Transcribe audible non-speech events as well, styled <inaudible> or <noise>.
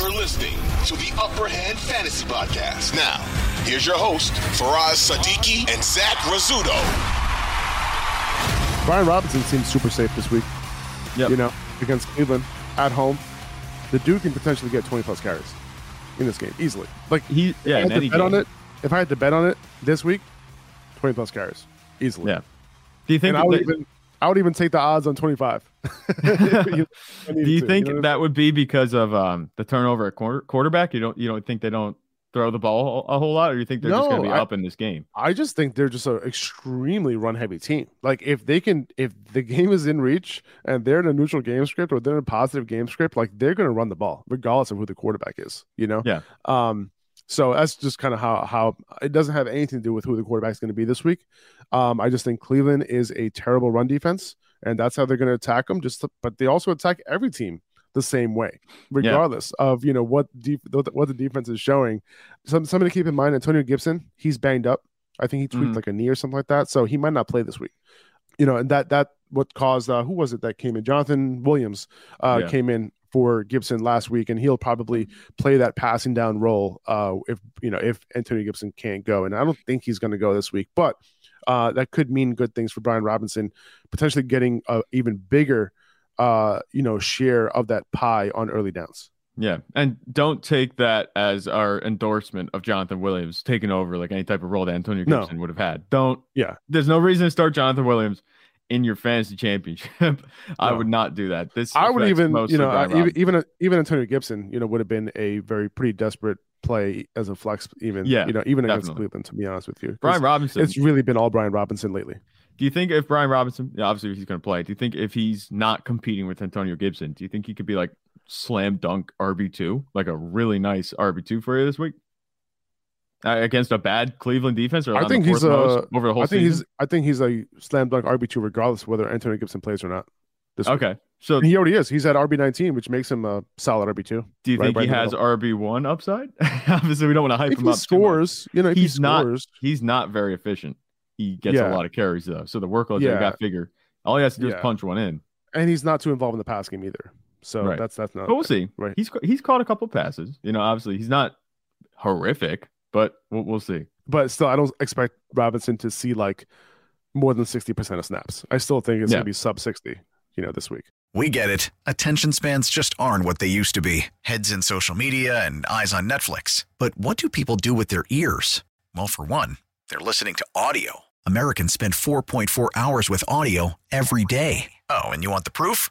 You're listening to the Upper Hand Fantasy Podcast. Now, here's your host, Faraz Sadiki and Zach Rizzuto. Brian Robinson seems super safe this week. Yep. You know, against Cleveland at home. The dude can potentially get 20 plus carries in this game easily. Like, He yeah, I had to any bet on it. If I had to bet on it this week, 20 plus carries easily. Yeah. Do you think And I would that- even I would even take the odds on 25. <laughs> You- do you to, think know what I that would be because of um, the turnover at quarter, quarterback? You don't you don't think they don't throw the ball a whole lot, or you think they're just going to be I- up in this game? I just think they're just an extremely run heavy team. Like if they can, if the <laughs> game is in reach and they're in a neutral game script or they're in a positive game script, like they're going to run the ball regardless of who the quarterback is. You know. Yeah. Um. So that's just kind of how how it doesn't have anything to do with who the quarterback is going to be this week. Um. I just think Cleveland is a terrible run defense, and that's how they're going to attack them. Just to, but they also attack every team the same way, regardless of you know what def- what the defense is showing. Some something to keep in mind: Antonio Gibson, he's banged up. I think he tweaked Mhm. like a knee or something like that, so he might not play this week. You know, and that that what caused uh, who was it that came in? Jonathan Williams uh, Yeah. came in for Gibson last week, and he'll probably play that passing down role uh, if you know if Antonio Gibson can't go, and I don't think he's going to go this week, but uh, that could mean good things for Brian Robinson, potentially getting a even bigger uh, you know share of that pie on early downs. Yeah, and don't take that as our endorsement of Jonathan Williams taking over like any type of role that Antonio No. Gibson would have had. Don't. Yeah. There's no reason to start Jonathan Williams in your fantasy championship. <laughs> I would not do that. This I would even, you know, even, even even Antonio Gibson, you know, would have been a very pretty desperate play as a flex, even, Yeah, you know, even against. Cleveland. To be honest with you. Brian Robinson. it's really been all Brian Robinson lately. Do you think if Brian Robinson, yeah, obviously he's going to play, do you think if he's not competing with Antonio Gibson, do you think he could be like slam dunk RB2, like a really nice RB2 for you this week? Uh, against a bad Cleveland defense, or I think he's a- over the whole I think season. he's, I think he's a slam dunk RB two, regardless whether Antonio Gibson plays or not. This week. okay. So And he already is. He's at RB nineteen, which makes him a solid RB two. do you right- think right he has. RB one upside? <laughs> obviously, we don't want to hype If him he up. scores, you know, He's he not- scores, He's not very efficient. He gets Yeah. a lot of carries though, so the workload. Yeah. got figure. All he has to do Yeah. is punch one in. and he's not too involved in the pass game either. So Right. that's that's not. But we'll see. Right. He's he's caught a couple passes. You know, obviously he's not horrific, but we'll, we'll see. but still, I don't expect Robinson to see like more than sixty percent of snaps. I still think it's Yeah. gonna be sub sixty. You know, this week. We get it. Attention spans just aren't what they used to be heads in social media and eyes on Netflix. But what do people do with their ears? Well, for one, they're listening to audio. Americans spend 4.4 hours with audio every day. Oh, and you want the proof?